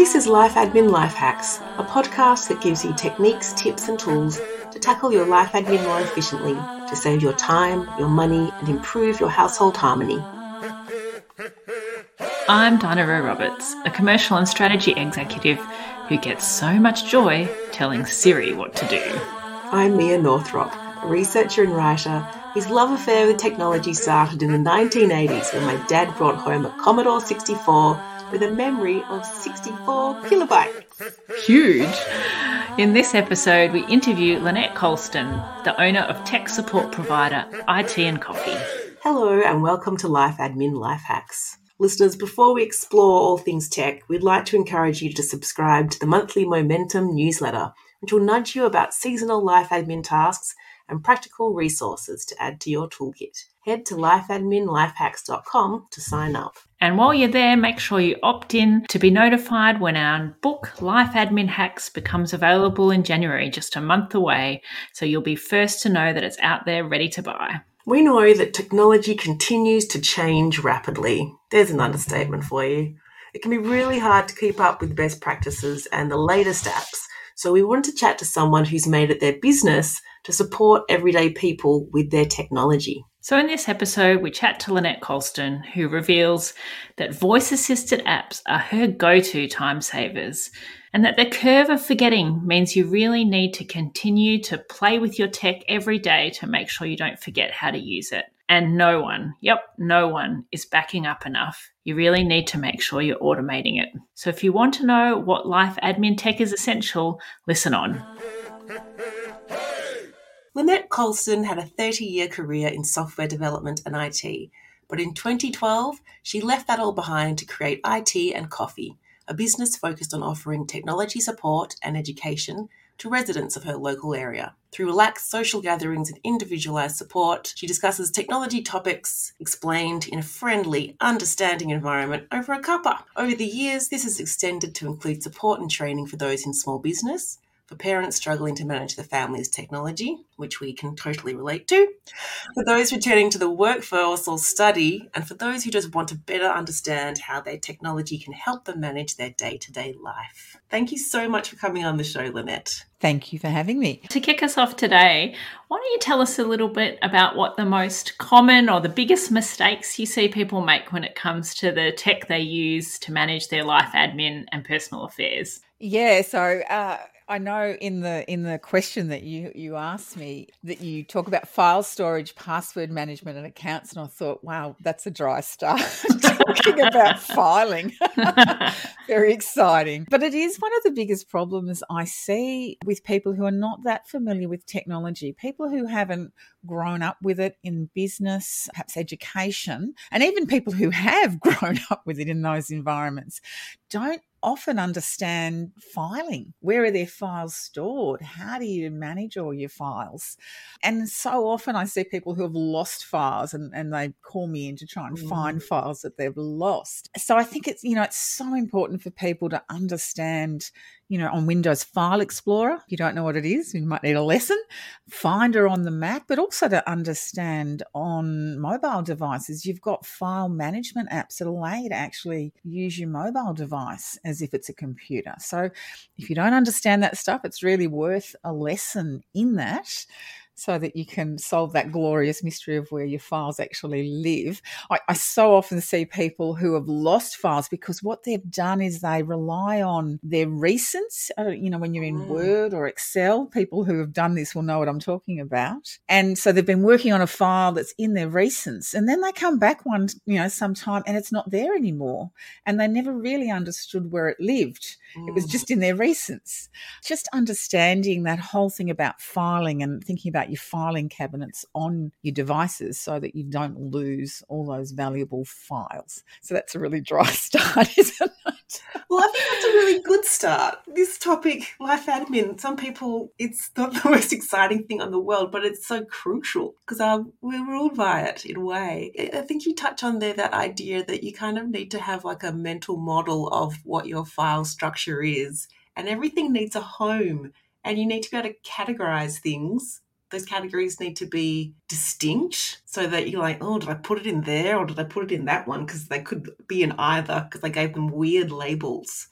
This is Life Admin Life Hacks, a podcast that gives you techniques, tips, and tools to tackle your life admin more efficiently, to save your time, your money, and improve your household harmony. I'm Dinah Rowe Roberts, a commercial and strategy executive who gets so much joy telling Siri what to do. I'm Mia Northrop, a researcher and writer his love affair with technology started in the 1980s when my dad brought home a Commodore 64 with a memory of 64 kilobytes. Huge. In this episode, we interview Lynette Coulston, the owner of tech support provider iTandCoffee. Hello, and welcome to Life Admin Life Hacks. Listeners, before we explore all things tech, we'd like to encourage you to subscribe to the monthly Momentum newsletter, which will nudge you about seasonal life admin tasks and practical resources to add to your toolkit. Head to lifeadminlifehacks.com to sign up. And while you're there, make sure you opt in to be notified when our book, Life Admin Hacks, becomes available in January, just a month away. So you'll be first to know that it's out there ready to buy. We know that technology continues to change rapidly. There's an understatement for you. It can be really hard to keep up with best practices and the latest apps. So we wanted to chat to someone who's made it their business to support everyday people with their technology. So, in this episode, we chat to Lynette Coulston, who reveals that voice assisted apps are her go to time savers, and that the curve of forgetting means you really need to continue to play with your tech every day to make sure you don't forget how to use it. And no one, yep, no one is backing up enough. You really need to make sure you're automating it. So, if you want to know what life admin tech is essential, listen on. Lynette Coulston had a 30 year career in software development and IT, but in 2012, she left that all behind to create iTandCoffee, a business focused on offering technology support and education to residents of her local area. Through relaxed social gatherings and individualized support, she discusses technology topics explained in a friendly, understanding environment over a cuppa. Over the years, this has extended to include support and training for those in small business, for parents struggling to manage the family's technology, which we can totally relate to, for those returning to the workforce or study, and for those who just want to better understand how their technology can help them manage their day to day life. Thank you so much for coming on the show, Lynette. Thank you for having me. To kick us off today, why don't you tell us a little bit about what the most common or the biggest mistakes you see people make when it comes to the tech they use to manage their life admin and personal affairs? Yeah, so uh, I know in the in the question that you you asked me that you talk about file storage, password management, and accounts, and I thought, wow, that's a dry start talking about filing. Very exciting, but it is one of the biggest problems I see with people who are not that familiar with technology, people who haven't grown up with it in business, perhaps education, and even people who have grown up with it in those environments don't often understand filing. Where are their files stored? How do you manage all your files? And so often I see people who have lost files and, and they call me in to try and mm. find files that they've lost. So I think it's, you know, it's so important for people to understand you know, on Windows File Explorer. If you don't know what it is, you might need a lesson. Finder on the Mac, but also to understand on mobile devices, you've got file management apps that allow you to actually use your mobile device as if it's a computer. So if you don't understand that stuff, it's really worth a lesson in that so that you can solve that glorious mystery of where your files actually live. I, I, so often see people who have lost files because what they've done is they rely on their recents. Uh, you know, when you're in mm. Word or Excel, people who have done this will know what I'm talking about. And so they've been working on a file that's in their recents, and then they come back one, you know, sometime and it's not there anymore, and they never really understood where it lived. Mm. It was mm. just in their recents. Just understanding that whole thing about filing and thinking about your filing cabinets on your devices so that you don't lose all those valuable files. So that's a really dry start, isn't it? Well, I think that's a really good start. This topic, life admin, some people, it's not the most exciting thing in the world, but it's so crucial because uh, we're ruled by it in a way. I think you touch on there that idea that you kind of need to have like a mental model of what your file structure is, and everything needs a home and you need to be able to categorize things those categories need to be distinct so that you're like, oh, did I put it in there or did I put it in that one? Because they could be in either because they gave them weird labels.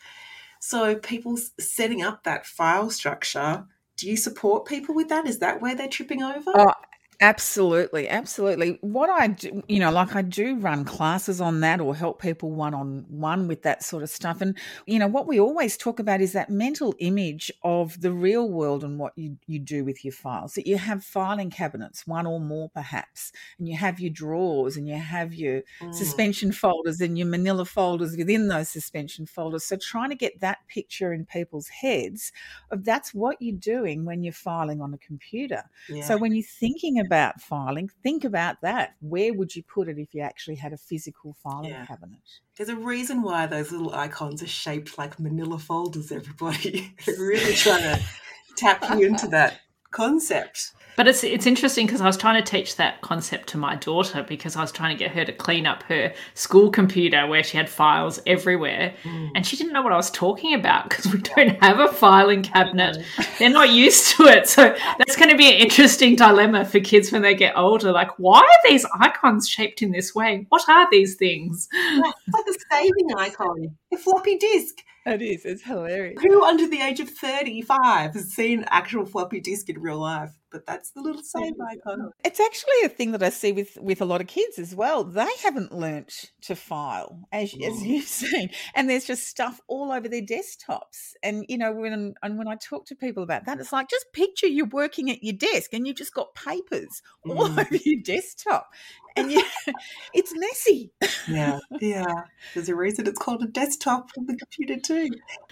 So, people setting up that file structure, do you support people with that? Is that where they're tripping over? Oh, Absolutely, absolutely. What I do, you know, like I do run classes on that or help people one on one with that sort of stuff. And, you know, what we always talk about is that mental image of the real world and what you, you do with your files. That you have filing cabinets, one or more perhaps, and you have your drawers and you have your mm. suspension folders and your manila folders within those suspension folders. So trying to get that picture in people's heads of that's what you're doing when you're filing on a computer. Yeah. So when you're thinking about filing, think about that. Where would you put it if you actually had a physical filing yeah. cabinet? There's a reason why those little icons are shaped like manila folders, everybody. They're really trying to tap you into that concept. But it's it's interesting because I was trying to teach that concept to my daughter because I was trying to get her to clean up her school computer where she had files everywhere, mm. and she didn't know what I was talking about because we don't have a filing cabinet. They're not used to it, so that's going to be an interesting dilemma for kids when they get older. Like, why are these icons shaped in this way? What are these things? It's like a saving icon, a floppy disk. It is. It's hilarious. Who under the age of 35 has seen actual floppy disk in real life? But that's the little save icon. It's actually a thing that I see with with a lot of kids as well. They haven't learnt to file, as as you've seen, and there's just stuff all over their desktops. And you know, when and when I talk to people about that, it's like just picture you're working at your desk and you've just got papers all mm. over your desktop and you, it's messy. yeah, yeah. There's a reason it's called a desktop on the computer too.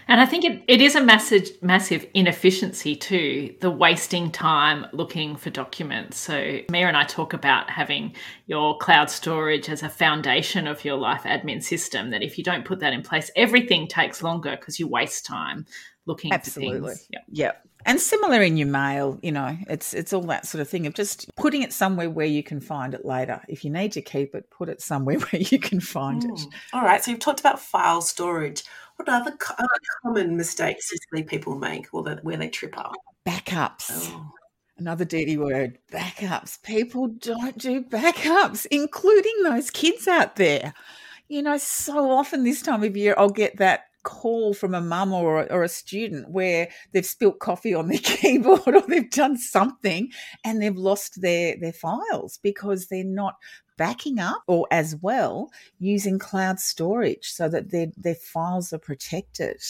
And I think it, it is a massive, massive inefficiency too, the wasting time looking for documents. So Mia and I talk about having your cloud storage as a foundation of your life admin system. That if you don't put that in place, everything takes longer because you waste time looking Absolutely. for things. Yeah. Yep. And similar in your mail, you know, it's it's all that sort of thing of just putting it somewhere where you can find it later. If you need to keep it, put it somewhere where you can find mm. it. All right. So you've talked about file storage. What other, other common mistakes do you see people make or that, where they trip up? Backups. Oh. Another dirty word, backups. People don't do backups, including those kids out there. You know, so often this time of year, I'll get that call from a mum or, or a student where they've spilt coffee on their keyboard or they've done something and they've lost their their files because they're not backing up or as well using cloud storage so that their their files are protected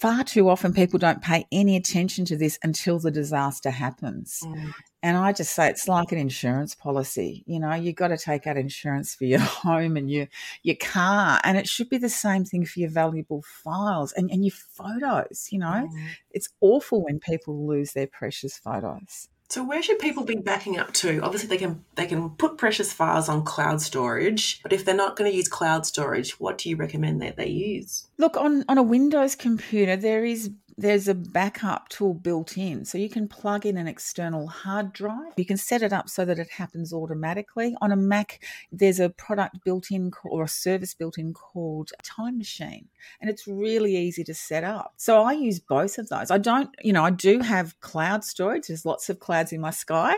far too often people don't pay any attention to this until the disaster happens. Mm. And I just say it's like an insurance policy. You know, you've got to take out insurance for your home and your your car. And it should be the same thing for your valuable files and, and your photos. You know, mm. it's awful when people lose their precious photos. So where should people be backing up to? Obviously they can they can put precious files on cloud storage, but if they're not going to use cloud storage, what do you recommend that they use? Look, on on a Windows computer there is there's a backup tool built in. So you can plug in an external hard drive. You can set it up so that it happens automatically. On a Mac, there's a product built in or a service built in called Time Machine, and it's really easy to set up. So I use both of those. I don't, you know, I do have cloud storage. There's lots of clouds in my sky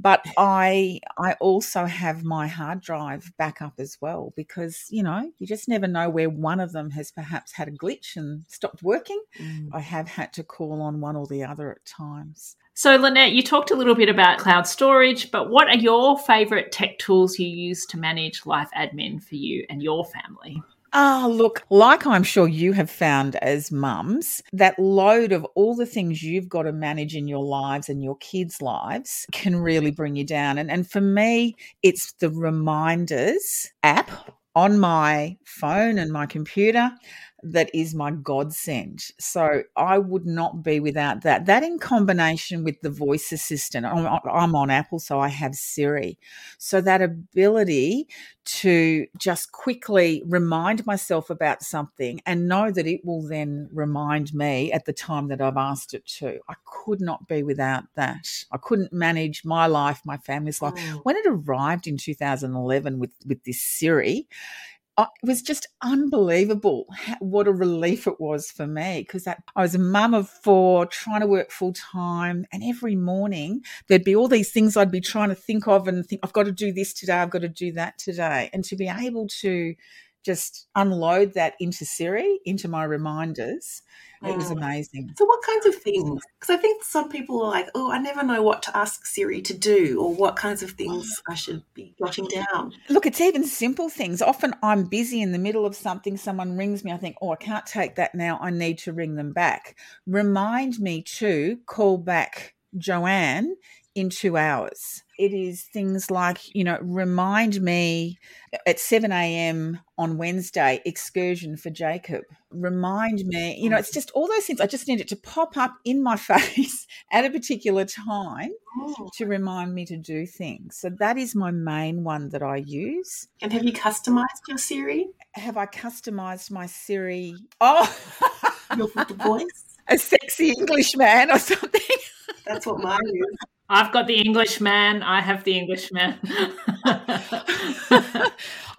but I I also have my hard drive backup as well because you know you just never know where one of them has perhaps had a glitch and stopped working. Mm. I have had to call on one or the other at times. So Lynette, you talked a little bit about cloud storage, but what are your favorite tech tools you use to manage life admin for you and your family? Ah, oh, look, like I'm sure you have found as mums, that load of all the things you've got to manage in your lives and your kids' lives can really bring you down. And, and for me, it's the reminders app on my phone and my computer that is my godsend. So I would not be without that. That in combination with the voice assistant, I'm, on Apple, so I have Siri. So that ability to just quickly remind myself about something and know that it will then remind me at the time that I've asked it to. I could not be without that. I couldn't manage my life, my family's life. Oh. When it arrived in 2011 with, with this Siri, it was just unbelievable what a relief it was for me because I was a mum of four trying to work full time and every morning there'd be all these things I'd be trying to think of and think I've got to do this today I've got to do that today. And to be able to just unload that into Siri, into my reminders. It was amazing. So, what kinds of things? Because I think some people are like, oh, I never know what to ask Siri to do or what kinds of things oh. I should be jotting down. Look, it's even simple things. Often I'm busy in the middle of something, someone rings me, I think, oh, I can't take that now. I need to ring them back. Remind me to call back Joanne in two hours. It is things like, you know, remind me at 7 a.m. on Wednesday, excursion for Jacob. Remind me, you know, it's just all those things. I just need it to pop up in my face at a particular time Oh. to remind me to do things. So that is my main one that I use. And have you customized your Siri, Have I customized my Siri? Oh, your the voice? A sexy English man or something. That's what mine is. I've got the Englishman. I have the Englishman.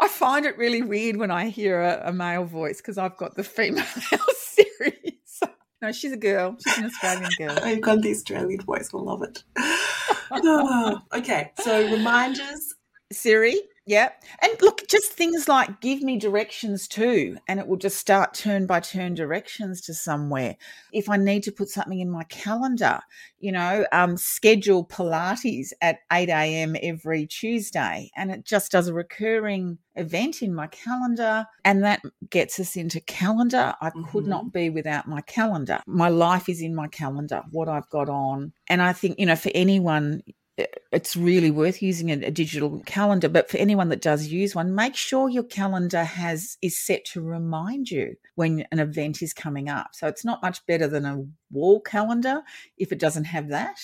I find it really weird when I hear a, a male voice because I've got the female Siri. So, no, she's a girl. She's an Australian girl. I've got the Australian voice. We'll love it. Oh, okay, so reminders. Siri, yeah. And look, just things like give me directions too, and it will just start turn by turn directions to somewhere. If I need to put something in my calendar, you know, um, schedule Pilates at 8 a.m. every Tuesday, and it just does a recurring event in my calendar, and that gets us into calendar. I could Mhm. not be without my calendar. My life is in my calendar, what I've got on. And I think, you know, for anyone, Uh, it's really worth using a, a digital calendar but for anyone that does use one make sure your calendar has is set to remind you when an event is coming up. So it's not much better than a wall calendar if it doesn't have that.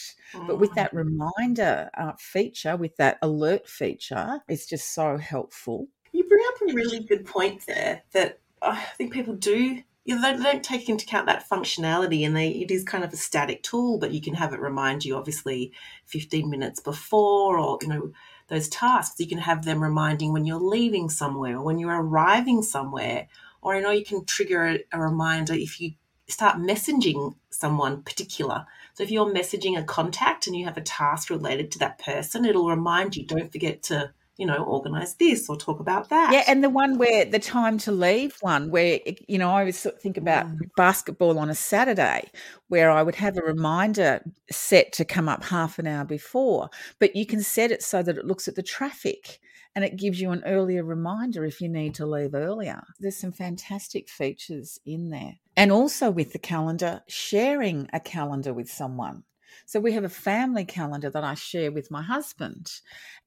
But with that mm. reminder uh, feature with that alert feature it's just so helpful. You bring up a really good point there that uh, I think people do. Know, they don't take into account that functionality, and they it is kind of a static tool, but you can have it remind you, obviously, fifteen minutes before, or you know, those tasks. You can have them reminding when you're leaving somewhere, or when you're arriving somewhere, or I know you can trigger a, a reminder if you start messaging someone particular. So if you're messaging a contact and you have a task related to that person, it'll remind you. Don't forget to you know, organize this or talk about that. Yeah, and the one where the time to leave one, where you know, I always sort of think about Mm. basketball on a Saturday, where I would have a reminder set to come up half an hour before, but you can set it so that it looks at the traffic and it gives you an earlier reminder if you need to leave earlier. There's some fantastic features in there. And also with the calendar, sharing a calendar with someone. So we have a family calendar that I share with my husband,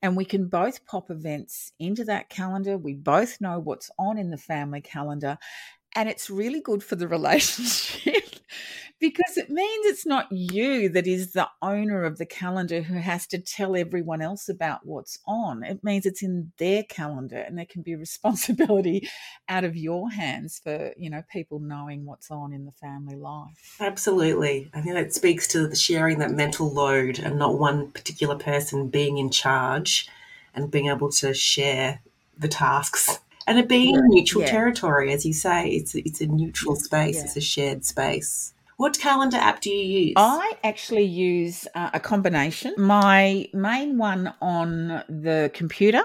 and we can both pop events into that calendar. We both know what's on in the family calendar, and it's really good for the relationship because it means it's not you that is the owner of the calendar who has to tell everyone else about what's on. It means it's in their calendar and there can be responsibility out of your hands for, you know, people knowing what's on in the family life. Absolutely. I think that speaks to the sharing that mental load and not one particular person being in charge and being able to share the tasks. And it being neutral Yeah. territory, as you say, it's it's a neutral space, Yeah. it's a shared space. What calendar app do you use? I actually use uh, a combination. My main one on the computer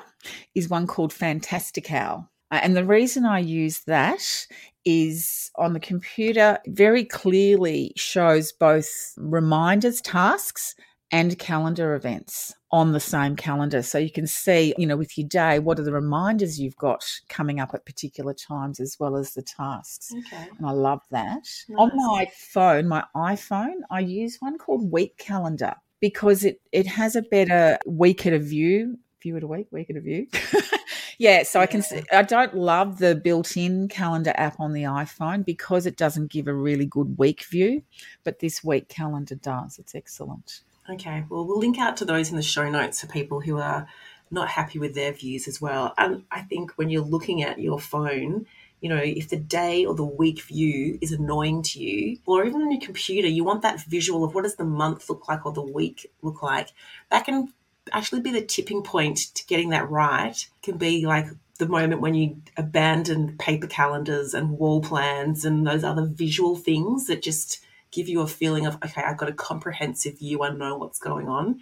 is one called Fantastical. Uh, and the reason I use that is on the computer very clearly shows both reminders, tasks, and calendar events on the same calendar. So you can see, you know, with your day, what are the reminders you've got coming up at particular times as well as the tasks Okay. and I love that. On my phone, my iPhone, I use one called Week Calendar because it it has a better week at a view, view at a week, week at a view. yeah, so I can see, I don't love the built-in calendar app on the iPhone because it doesn't give a really good week view, but this week calendar does. It's excellent. Okay, well, we'll link out to those in the show notes for people who are not happy with their views as well. And I think when you're looking at your phone, you know, if the day or the week view is annoying to you, or even on your computer, you want that visual of what does the month look like or the week look like. That can actually be the tipping point to getting that right. Can be like the moment when you abandon paper calendars and wall plans and those other visual things that just give you a feeling of okay i've got a comprehensive view i know what's going on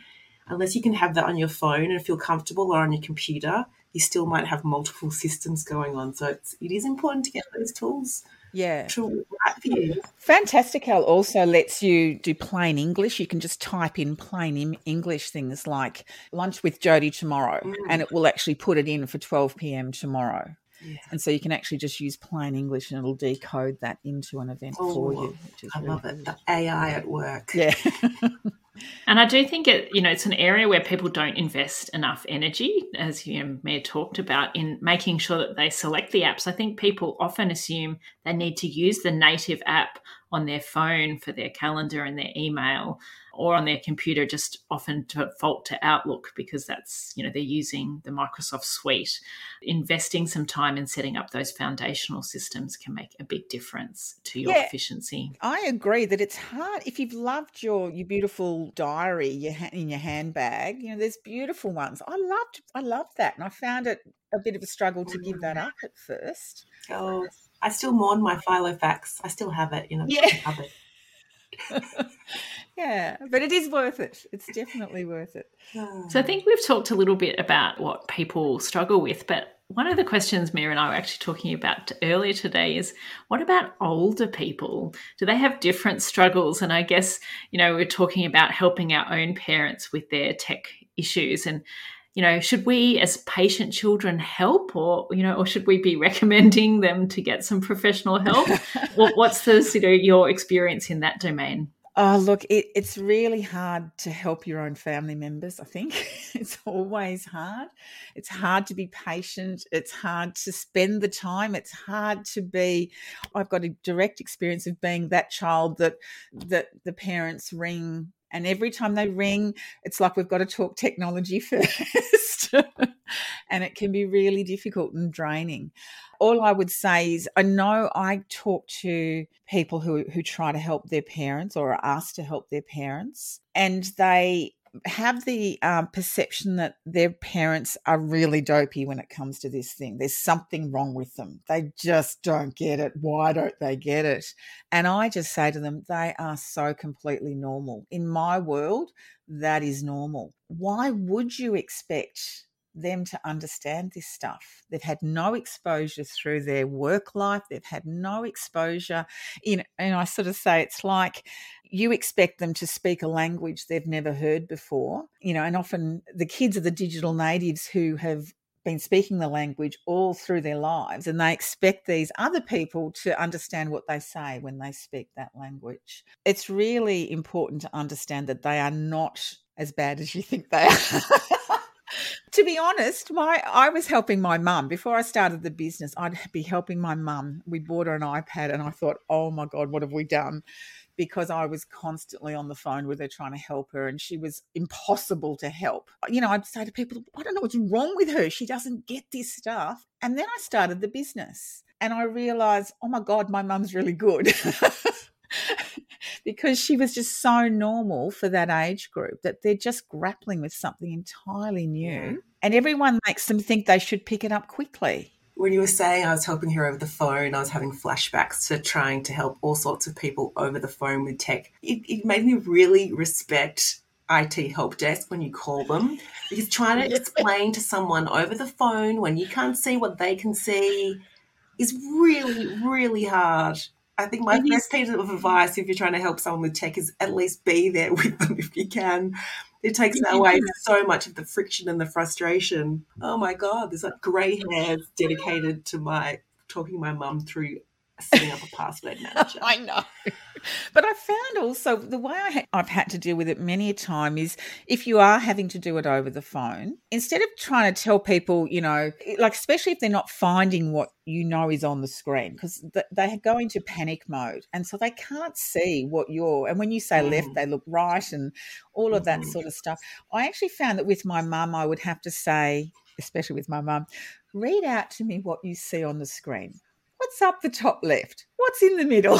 unless you can have that on your phone and feel comfortable or on your computer you still might have multiple systems going on. So it's, it is important to get those tools yeah. to. Fantastical also lets you do plain English. You can just type in plain English things like lunch with Jody tomorrow, Mm. and it will actually put it in for 12 p.m. tomorrow. Yeah. And so you can actually just use plain English and it'll decode that into an event Oh, for you. Which is I really love it. The AI at work. Yeah. And I do think it, you know, it's an area where people don't invest enough energy, as you know, Mia talked about, in making sure that they select the apps. I think people often assume they need to use the native app on their phone for their calendar and their email, or on their computer, just often default to Outlook because that's, you know, they're using the Microsoft suite. Investing some time in setting up those foundational systems can make a big difference to your Yeah. efficiency. I agree that it's hard if you've loved your your beautiful diary your ha- in your handbag. You know, there's beautiful ones. I loved I loved that, and I found it a bit of a struggle to give that up at first. Oh, I still mourn my Filofax. I still have it in a Yeah. Yeah, but it is worth it. It's definitely worth it. Ah. So I think we've talked a little bit about what people struggle with, but one of the questions Mia and I were actually talking about earlier today is what about older people? Do they have different struggles? And I guess, you know, we're talking about helping our own parents with their tech issues and you know, should we as patient children help or, you know, or should we be recommending them to get some professional help? what, what's the, you know, your experience in that domain? Oh, look, it, it's really hard to help your own family members, I think. it's always hard. It's hard to be patient. It's hard to spend the time. It's hard to be I've got a direct experience of being that child that that the parents ring and every time they ring, it's like we've got to talk technology first. and it can be really difficult and draining all I would say is I know I talk to people who who try to help their parents or are asked to help their parents, and they have the um, perception that their parents are really dopey when it comes to this thing. There's something wrong with them. They just don't get it. Why don't they get it? And I just say to them, they are so completely normal. In my world, that is normal. Why would you expect them to understand this stuff. They've had no exposure through their work life. They've had no exposure. In, and I sort of say it's like you expect them to speak a language they've never heard before. You know, and often the kids are the digital natives who have been speaking the language all through their lives and they expect these other people to understand what they say when they speak that language. It's really important to understand that they are not as bad as you think they are. to be honest, my I was helping my mum before I started the business. I'd be helping my mum. We bought her an iPad, and I thought, "Oh my god, what have we done?" Because I was constantly on the phone with her trying to help her, and she was impossible to help. You know, I'd say to people, "I don't know what's wrong with her. She doesn't get this stuff." And then I started the business, and I realized, "Oh my god, my mum's really good." because she was just so normal for that age group that they're just grappling with something entirely new. Yeah. And everyone makes them think they should pick it up quickly. When you were saying I was helping her over the phone, I was having flashbacks to trying to help all sorts of people over the phone with tech. It, it made me really respect IT help desk when you call them because trying to explain to someone over the phone when you can't see what they can see is really, really hard. I think my best piece of advice if you're trying to help someone with tech is at least be there with them if you can. It takes Yeah. away so much of the friction and the frustration. Oh my God, there's like grey hairs dedicated to my talking my mum through setting up a password manager. I know. But I found also the way I ha- I've had to deal with it many a time is if you are having to do it over the phone, instead of trying to tell people, you know, like especially if they're not finding what you know is on the screen, because th- they go into panic mode and so they can't see what you're. And when you say left, Mm. they look right and all of that Mhm. sort of stuff. I actually found that with my mum, I would have to say, especially with my mum, read out to me what you see on the screen. What's up the top left? What's in the middle?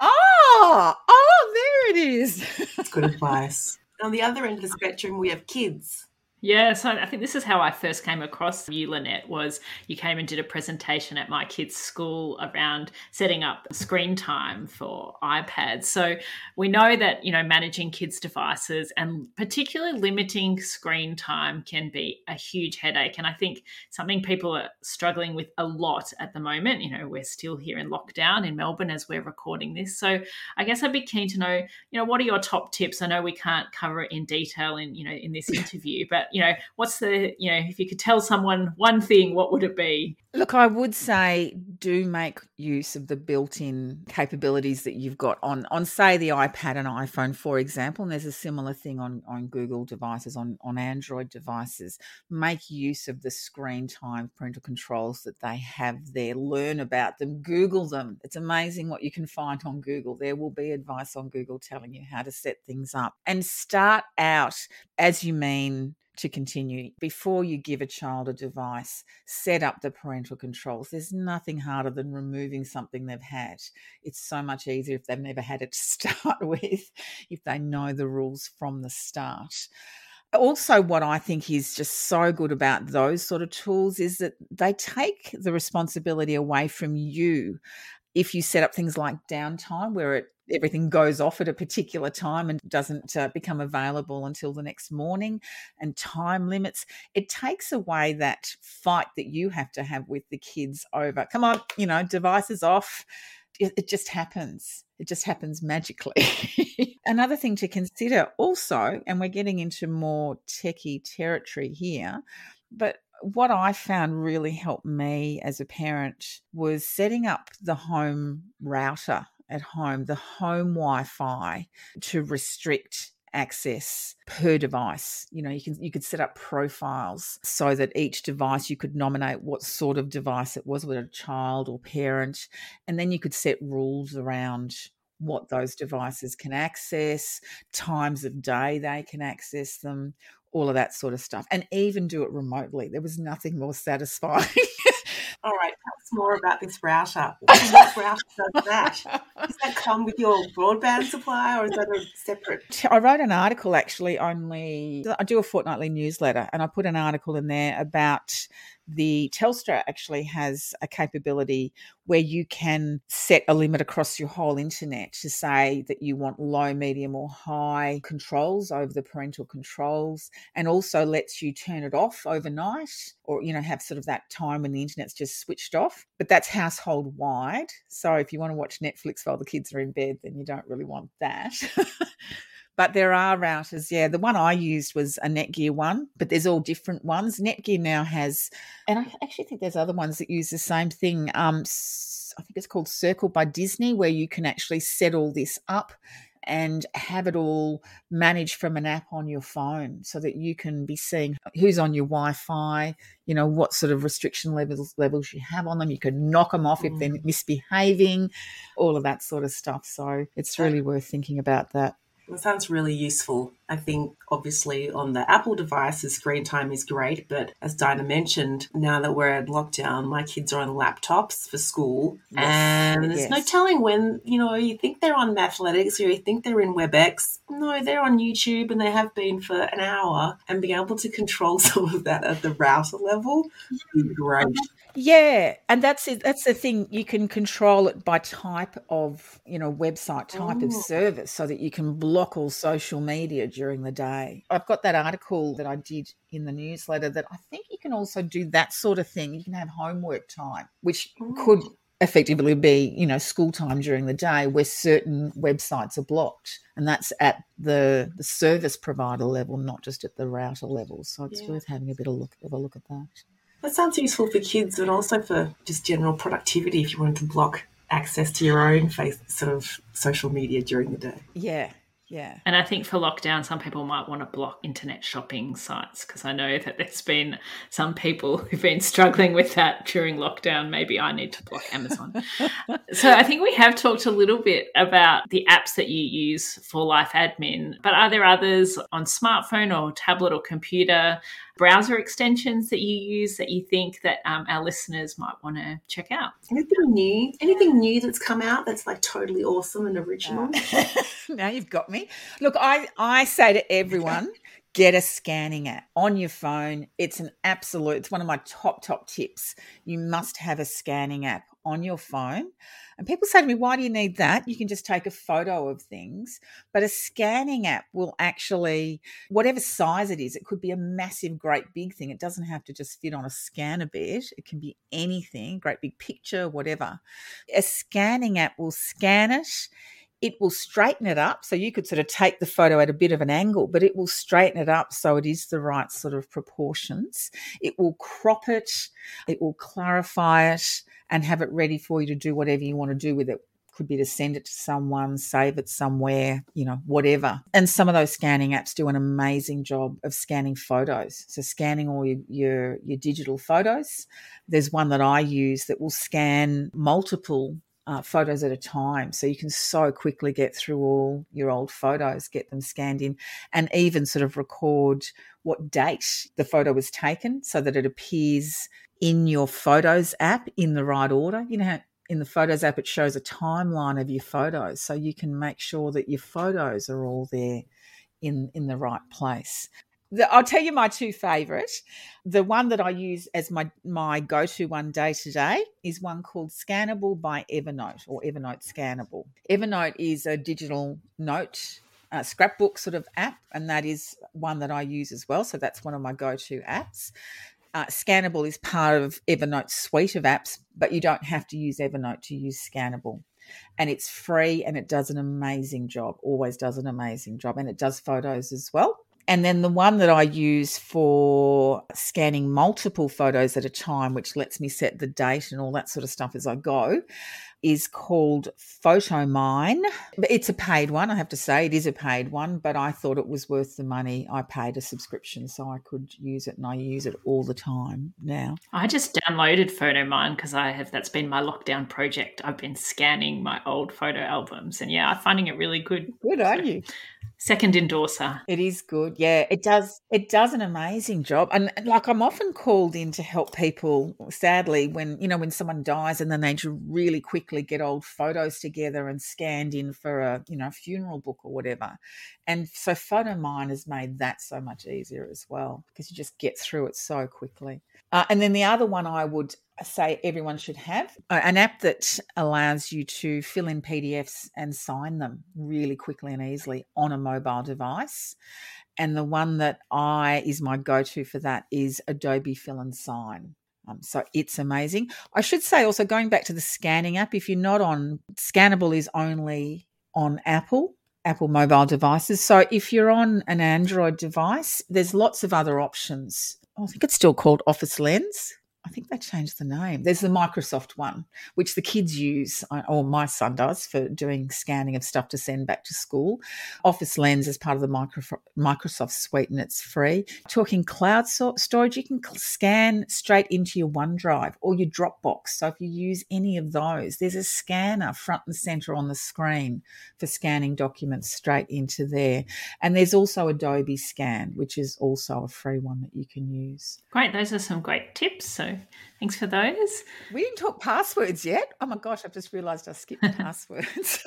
oh, oh, there it is. That's good advice. On the other end of the spectrum, we have kids Yeah, so I think this is how I first came across you, Lynette, was you came and did a presentation at my kids' school around setting up screen time for iPads. So we know that, you know, managing kids' devices and particularly limiting screen time can be a huge headache. And I think something people are struggling with a lot at the moment. You know, we're still here in lockdown in Melbourne as we're recording this. So I guess I'd be keen to know, you know, what are your top tips? I know we can't cover it in detail in, you know, in this interview, but you know, what's the, you know, if you could tell someone one thing, what would it be? Look, I would say do make use of the built-in capabilities that you've got on on say the iPad and iPhone, for example. And there's a similar thing on on Google devices, on on Android devices. Make use of the screen time parental controls that they have there. Learn about them. Google them. It's amazing what you can find on Google. There will be advice on Google telling you how to set things up. And start out as you mean to continue. Before you give a child a device, set up the parental controls. There's nothing harder than removing something they've had. It's so much easier if they've never had it to start with, if they know the rules from the start also what i think is just so good about those sort of tools is that they take the responsibility away from you if you set up things like downtime where it everything goes off at a particular time and doesn't uh, become available until the next morning and time limits it takes away that fight that you have to have with the kids over come on you know devices off. It, it just happens. It just happens magically. Another thing to consider also and we're getting into more techie territory here but what I found really helped me as a parent was setting up the home router at home, the home Wi Fi, to restrict access per device you know you can you could set up profiles so that each device you could nominate what sort of device it was whether a child or parent and then you could set rules around what those devices can access times of day they can access them all of that sort of stuff, and even do it remotely. There was nothing more satisfying. All right, tell us more about this router. What router does that? Does that come with your broadband supply, or is that a separate? I wrote an article actually. Only I do a fortnightly newsletter, and I put an article in there about the Telstra actually has a capability where you can set a limit across your whole internet to say that you want low, medium, or high controls over the parental controls, and also lets you turn it off overnight or, you know, have sort of that time when the internet's just switched off. But that's household wide. So if you want to watch Netflix while the kids are in bed, then you don't really want that. But there are routers. Yeah, the one I used was a Netgear one, but there's all different ones. Netgear now has, and I actually think there's other ones that use the same thing. Um, I think it's called Circle by Disney, where you can actually set all this up and have it all managed from an app on your phone so that you can be seeing who's on your Wi-Fi, you know, what sort of restriction levels levels you have on them. You can knock them off mm. if they're mm. misbehaving, all of that sort of stuff. So it's really worth thinking about that. It sounds really useful. I think obviously on the Apple devices, screen time is great, but as Dinah mentioned, now that we're in lockdown, my kids are on laptops for school, yes. and there's yes. no telling when you know you think they're on Mathletics or you think they're in WebEx. No, they're on YouTube, and they have been for an hour. And being able to control some of that at the router level would be great. Yeah, and that's it. That's the thing. You can control it by type of, you know, website type oh. of service, so that you can block all social media during the day. I've got that article that I did in the newsletter that I think you can also do that sort of thing. You can have homework time, which could mm. effectively be, you know, school time during the day, where certain websites are blocked, and that's at the the service provider level, not just at the router level. So it's yeah. worth having a bit of look of a look at that. That sounds useful for kids, but also for just general productivity if you wanted to block access to your own face sort of social media during the day. Yeah, yeah. And I think for lockdown, some people might want to block internet shopping sites because I know that there's been some people who've been struggling with that during lockdown. Maybe I need to block Amazon. so I think we have talked a little bit about the apps that you use for life admin, but are there others on smartphone or tablet or computer? browser extensions that you use that you think that um, our listeners might want to check out? Anything new? Anything new that's come out that's like totally awesome and original? Uh, now you've got me. Look, I I say to everyone, get a scanning app on your phone. It's an absolute, it's one of my top, top tips. You must have a scanning app on your phone. And people say to me, why do you need that? You can just take a photo of things. But a scanning app will actually, whatever size it is, it could be a massive, great big thing. It doesn't have to just fit on a scanner bed, it can be anything, great big picture, whatever. A scanning app will scan it it will straighten it up. So you could sort of take the photo at a bit of an angle, but it will straighten it up so it is the right sort of proportions. It will crop it, it will clarify it, and have it ready for you to do whatever you want to do with it. Could be to send it to someone, save it somewhere, you know, whatever. And some of those scanning apps do an amazing job of scanning photos. So scanning all your, your, your digital photos. There's one that I use that will scan multiple uh, photos at a time. So you can so quickly get through all your old photos, get them scanned in, and even sort of record what date the photo was taken so that it appears in your Photos app in the right order. You know, in the Photos app, it shows a timeline of your photos. So you can make sure that your photos are all there in, in the right place the, I'll tell you my two favourite. The one that I use as my my go to one day to day is one called Scannable by Evernote or Evernote Scannable. Evernote is a digital note uh, scrapbook sort of app, and that is one that I use as well. So that's one of my go to apps. Uh, Scannable is part of Evernote's suite of apps, but you don't have to use Evernote to use Scannable and it's free and it does an amazing job always does an amazing job and it does photos as well and then the one that I use for scanning multiple photos at a time, which lets me set the date and all that sort of stuff as I go, is called Photomyne. It's a paid one, I have to say. It is a paid one, but I thought it was worth the money. I paid a subscription so I could use it and I use it all the time now. I just downloaded Photomyne because I have that's been my lockdown project. I've been scanning my old photo albums and yeah, I'm finding it really good. Good, are you? Second endorser. It is good. Yeah, it does it does an amazing job. And like I'm often called in to help people sadly when you know when someone dies and then they really quickly get old photos together and scanned in for a, you know, funeral book or whatever. And so Photomyne has made that so much easier as well because you just get through it so quickly. Uh, and then the other one I would say everyone should have uh, an app that allows you to fill in PDFs and sign them really quickly and easily on a mobile device. And the one that I is my go to for that is Adobe Fill and Sign. Um, so it's amazing. I should say also going back to the scanning app, if you're not on Scannable is only on Apple. Apple mobile devices. So if you're on an Android device, there's lots of other options. I think it's still called Office Lens. I think they changed the name. There's the Microsoft one, which the kids use, uh, or my son does, for doing scanning of stuff to send back to school. Office Lens is part of the Microsoft suite and it's free. Talking cloud storage, you can scan straight into your OneDrive or your Dropbox. So if you use any of those, there's a scanner front and center on the screen for scanning documents straight into there. And there's also Adobe Scan, which is also a free one that you can use. Great. Those are some great tips. So thanks for those. We didn't talk passwords yet. Oh my gosh, I've just realized I skipped passwords.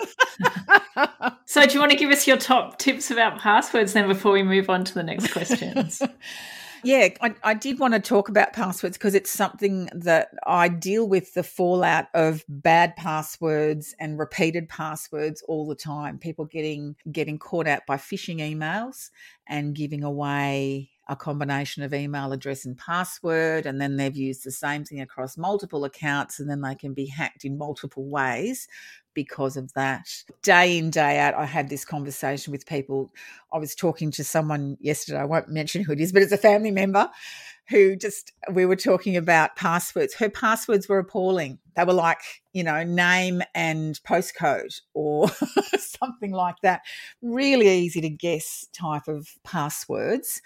so, do you want to give us your top tips about passwords then before we move on to the next questions? yeah, I, I, did want to talk about passwords because it's something that I deal with the fallout of bad passwords and repeated passwords all the time. People getting getting caught out by phishing emails and giving away a combination of email address and password, and then they've used the same thing across multiple accounts, and then they can be hacked in multiple ways because of that. Day in, day out, I had this conversation with people. I was talking to someone yesterday, I won't mention who it is, but it's a family member who just, we were talking about passwords. Her passwords were appalling. They were like, you know, name and postcode or something like that. Really easy to guess type of passwords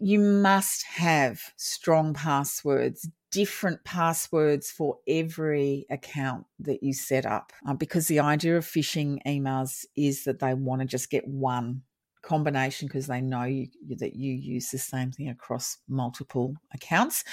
you must have strong passwords, different passwords for every account that you set up. Uh, because the idea of phishing emails is that they want to just get one combination because they know you, that you use the same thing across multiple accounts.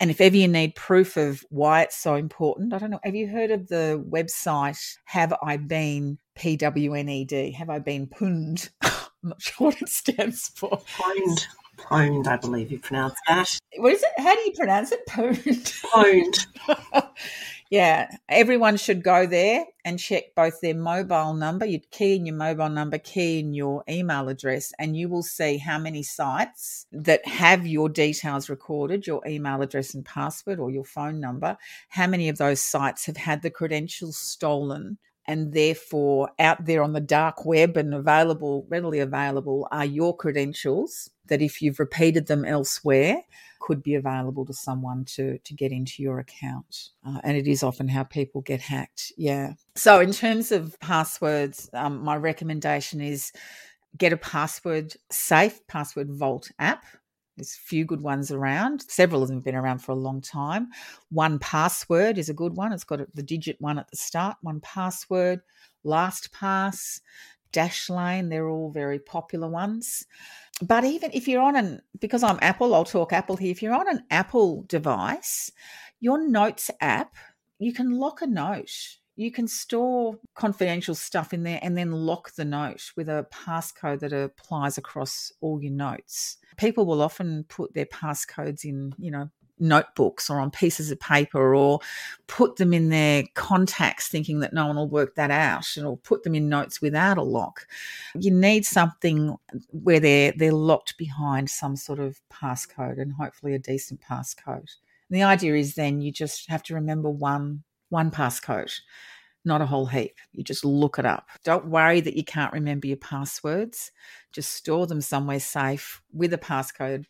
And if ever you need proof of why it's so important, I don't know, have you heard of the website Have I Been PWNED? Have I Been Pwned? I'm not sure what it stands for. Pwned. Pwned, I believe you pronounce that. What is it? How do you pronounce it? Pwned. Pwned. Yeah, everyone should go there and check both their mobile number. You'd key in your mobile number, key in your email address, and you will see how many sites that have your details recorded, your email address and password or your phone number, how many of those sites have had the credentials stolen and therefore out there on the dark web and available readily available are your credentials that if you've repeated them elsewhere could be available to someone to to get into your account. Uh, and it is often how people get hacked. Yeah. So in terms of passwords um, my recommendation is get a password safe password vault app there's a few good ones around. Several of them have been around for a long time. 1Password is a good one. It's got the digit one at the start. 1Password, Last LastPass, Dashlane, they're all very popular ones. But even if you're on an, because I'm Apple, I'll talk Apple here. If you're on an Apple device, your Notes app, you can lock a note you can store confidential stuff in there and then lock the note with a passcode that applies across all your notes people will often put their passcodes in, you know, notebooks or on pieces of paper or put them in their contacts thinking that no one will work that out or put them in notes without a lock. You need something where they're they're locked behind some sort of passcode and hopefully a decent passcode. And the idea is then you just have to remember one one passcode not a whole heap. You just look it up. Don't worry that you can't remember your passwords. Just store them somewhere safe with a passcode.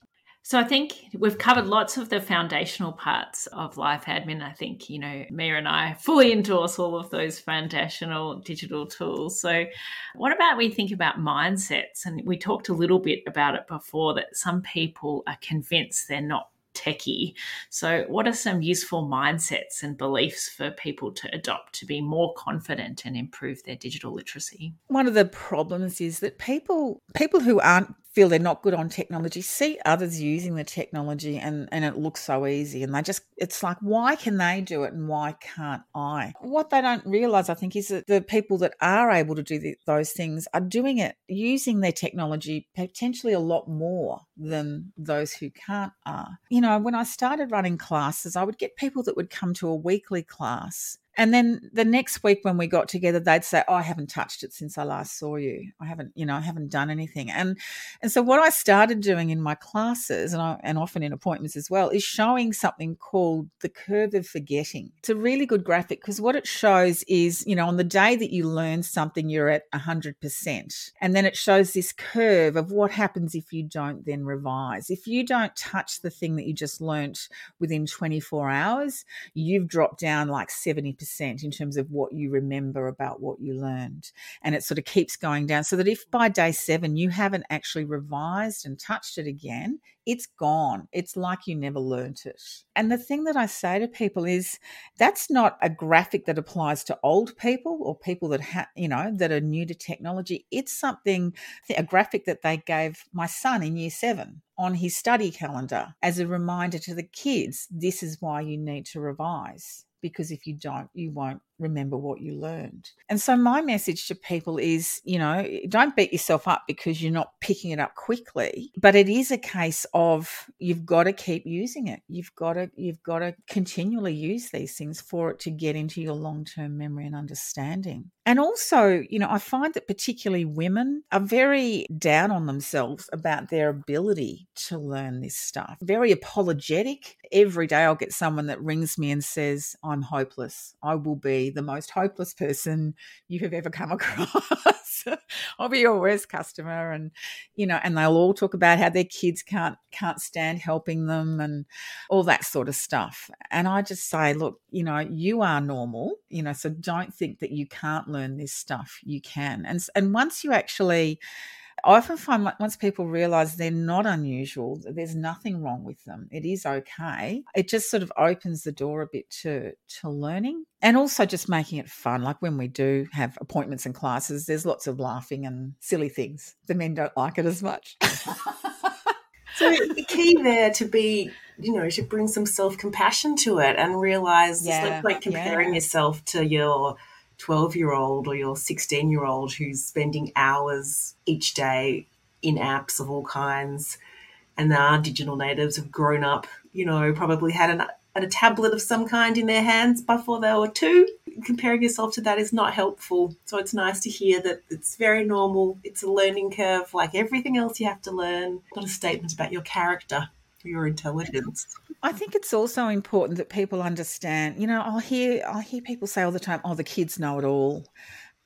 So I think we've covered lots of the foundational parts of life admin. I think, you know, Mia and I fully endorse all of those foundational digital tools. So what about we think about mindsets? And we talked a little bit about it before that some people are convinced they're not techie. So, what are some useful mindsets and beliefs for people to adopt to be more confident and improve their digital literacy? One of the problems is that people people who aren't feel they're not good on technology see others using the technology and and it looks so easy and they just it's like why can they do it and why can't i? What they don't realize i think is that the people that are able to do the, those things are doing it using their technology potentially a lot more than those who can't are. You know when i started running classes i would get people that would come to a weekly class and then the next week when we got together, they'd say, "Oh, I haven't touched it since I last saw you. I haven't, you know, I haven't done anything." And and so what I started doing in my classes and I, and often in appointments as well is showing something called the curve of forgetting. It's a really good graphic because what it shows is, you know, on the day that you learn something, you're at hundred percent, and then it shows this curve of what happens if you don't then revise. If you don't touch the thing that you just learnt within 24 hours, you've dropped down like 70% percent in terms of what you remember about what you learned. And it sort of keeps going down so that if by day seven you haven't actually revised and touched it again, it's gone. It's like you never learnt it. And the thing that I say to people is that's not a graphic that applies to old people or people that ha- you know that are new to technology. It's something a graphic that they gave my son in year 7 on his study calendar as a reminder to the kids this is why you need to revise because if you don't, you won't remember what you learned. And so, my message to people is you know, eh, don't beat yourself up because you're not picking it up quickly, but it is a case of you've got to keep using it. You've got to, you've got to continually use these things for it to get into your long term memory and understanding. And also, you know, I find that particularly women are very down on themselves about their ability to learn this stuff, very apologetic. Every day I'll get someone that rings me and says, I'm hopeless. I will be the most hopeless person you have ever come across. I'll be your worst customer and you know and they'll all talk about how their kids can't can't stand helping them and all that sort of stuff. And I just say, look, you know, you are normal, you know, so don't think that you can't learn this stuff. You can. And and once you actually I often find once people realize they're not unusual, there's nothing wrong with them. It is okay. It just sort of opens the door a bit to to learning and also just making it fun. Like when we do have appointments and classes, there's lots of laughing and silly things. The men don't like it as much. so the key there to be you know to bring some self compassion to it and realize yeah, like comparing yeah. yourself to your 12 year old or your 16 year old who's spending hours each day in apps of all kinds and our digital natives have grown up, you know, probably had an, a tablet of some kind in their hands before they were two. Comparing yourself to that is not helpful. So it's nice to hear that it's very normal. It's a learning curve like everything else you have to learn, not a statement about your character or your intelligence. I think it's also important that people understand, you know, I'll hear I'll hear people say all the time, oh the kids know it all.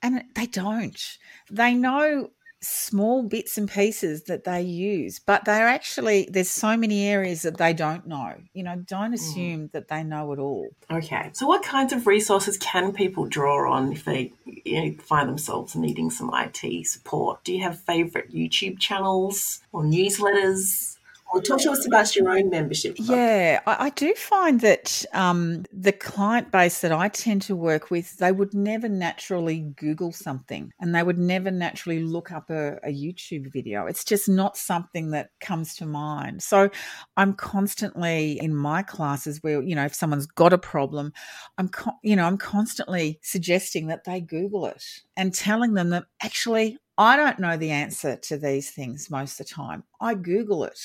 And they don't. They know small bits and pieces that they use, but they're actually there's so many areas that they don't know. You know, don't mm. assume mm. that they know it all. Okay, so what kinds of resources can people draw on if they you know, find themselves needing some IT support? Do you have favorite YouTube channels or newsletters? Talk to us about your own membership. Club. Yeah, I, I, do find that um, the client base that I tend to work with, they would never naturally Google something and they would never naturally look up a, a YouTube video. It's just not something that comes to mind. So I'm constantly in my classes where, you know, if someone's got a problem, I'm, co- you know, I'm constantly suggesting that they Google it and telling them that actually I don't know the answer to these things most of the time. I Google it.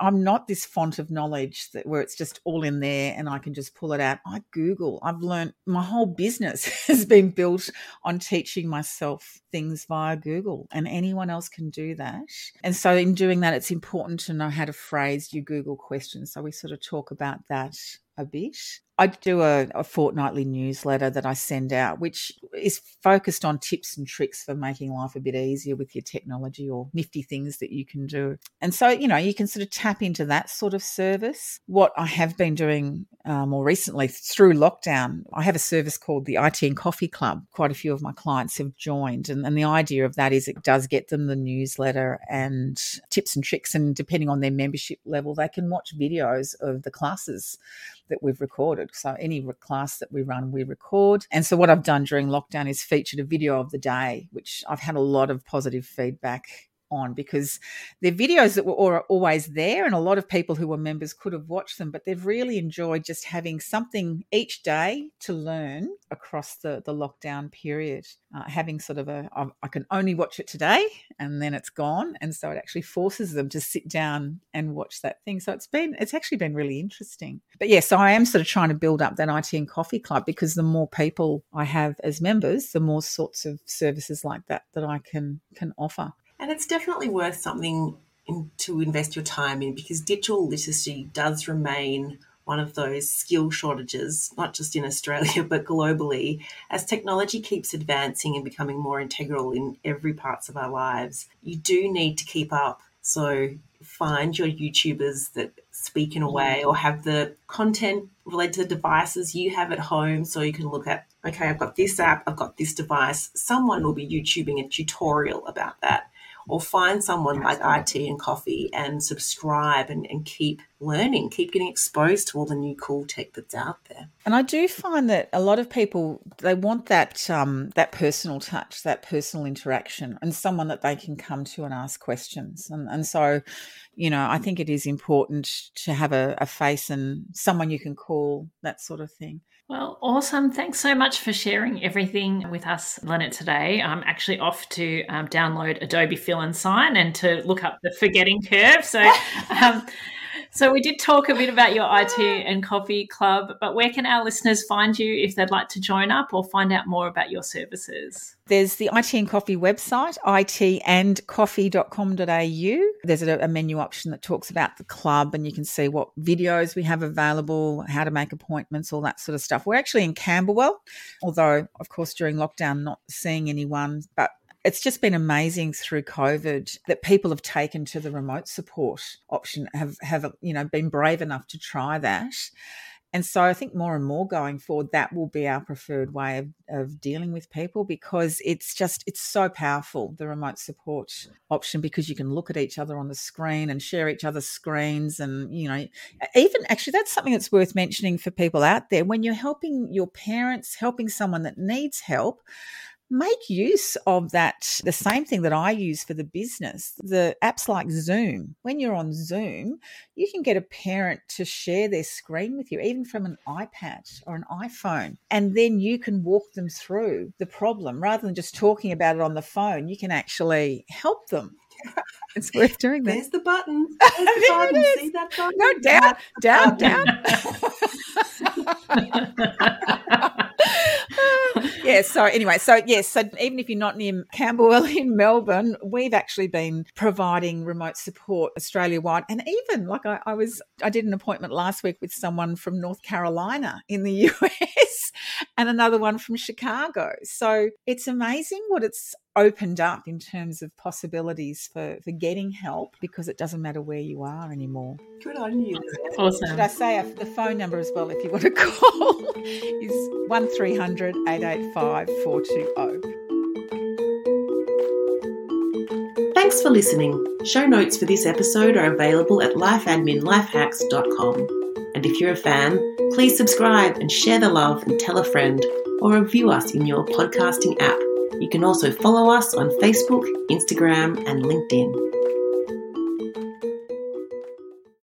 I'm not this font of knowledge that where it's just all in there and I can just pull it out. I Google. I've learned my whole business has been built on teaching myself things via Google, and anyone else can do that. And so, in doing that, it's important to know how to phrase your Google questions. So, we sort of talk about that a bit. I do a, a, fortnightly newsletter that I send out, which is focused on tips and tricks for making life a bit easier with your technology or nifty things that you can do. And so, you know, you can sort of tap into that sort of service. What I have been doing uh, more recently through lockdown, I have a service called the iTandCoffee Club. Quite a few of my clients have joined. And, and the idea of that is it does get them the newsletter and tips and tricks. And depending on their membership level, they can watch videos of the classes that we've recorded. So any class that we run, we record. And so what I've done during lockdown is featured a video of the day, which I've had a lot of positive feedback on because they're videos that were always there and a lot of people who were members could have watched them but they've really enjoyed just having something each day to learn across the, the lockdown period uh, having sort of a I can only watch it today and then it's gone. And so it actually forces them to sit down and watch that thing. So it's been it's actually been really interesting. But yes yeah, so I am sort of trying to build up that iTandCoffee club because the more people I have as members the more sorts of services like that that I can can offer and it's definitely worth something in, to invest your time in because digital literacy does remain one of those skill shortages, not just in Australia, but globally, as technology keeps advancing and becoming more integral in every parts of our lives. You do need to keep up. So find your YouTubers that speak in a mm. way or have the content related to the devices you have at home so you can look at, okay, I've got this app, I've got this device. Someone will be YouTubing a tutorial about that or find someone like iTandCoffee and subscribe and, and keep learning, keep getting exposed to all the new cool tech that's out there. And I do find that a lot of people they want that um, that personal touch, that personal interaction, and someone that they can come to and ask questions. And, and so, you know, I think it is important to have a, a face and someone you can call, that sort of thing. Well, awesome. Thanks so much for sharing everything with us, Lynette, today. I'm actually off to um, download Adobe Fill and Sign and to look up the forgetting curve. So, um, so we did talk a bit about your iTandCoffee club, but where can our listeners find you if they'd like to join up or find out more about your services? There's the iTandCoffee website, itandcoffee.com.au. There's a, menu option that talks about the club, and you can see what videos we have available, how to make appointments, all that sort of stuff. We're actually in Camberwell, although, of course, during lockdown, not seeing anyone, but it's just been amazing through COVID that people have taken to the remote support option, have have you know been brave enough to try that. And so I think more and more going forward, that will be our preferred way of, of dealing with people because it's just, it's so powerful, the remote support option, because you can look at each other on the screen and share each other's screens. And, you know, even actually, that's something that's worth mentioning for people out there. When you're helping your parents, helping someone that needs help, make use of that. The same thing that I use for the business, the apps like Zoom. When you're on Zoom, you can get a parent to share their screen with you, even from an iPad or an iPhone. And then you can walk them through the problem rather than just talking about it on the phone. You can actually help them. It's worth doing that. There's the button. There's the button. See that button? No, down, down, down. yeah. So anyway, so yes. So even if you're not near Camberwell in Melbourne, we've actually been providing remote support Australia wide, and even like I, I was, I did an appointment last week with someone from North Carolina in the US, and another one from Chicago. So it's amazing what it's opened up in terms of possibilities for, for getting help because it doesn't matter where you are anymore. Good on you. Awesome. Should I say the phone number as well if you want to call is 1300 885 420. Thanks for listening. Show notes for this episode are available at lifeadminlifehacks.com. And if you're a fan, please subscribe and share the love and tell a friend or review us in your podcasting app. You can also follow us on Facebook, Instagram, and LinkedIn.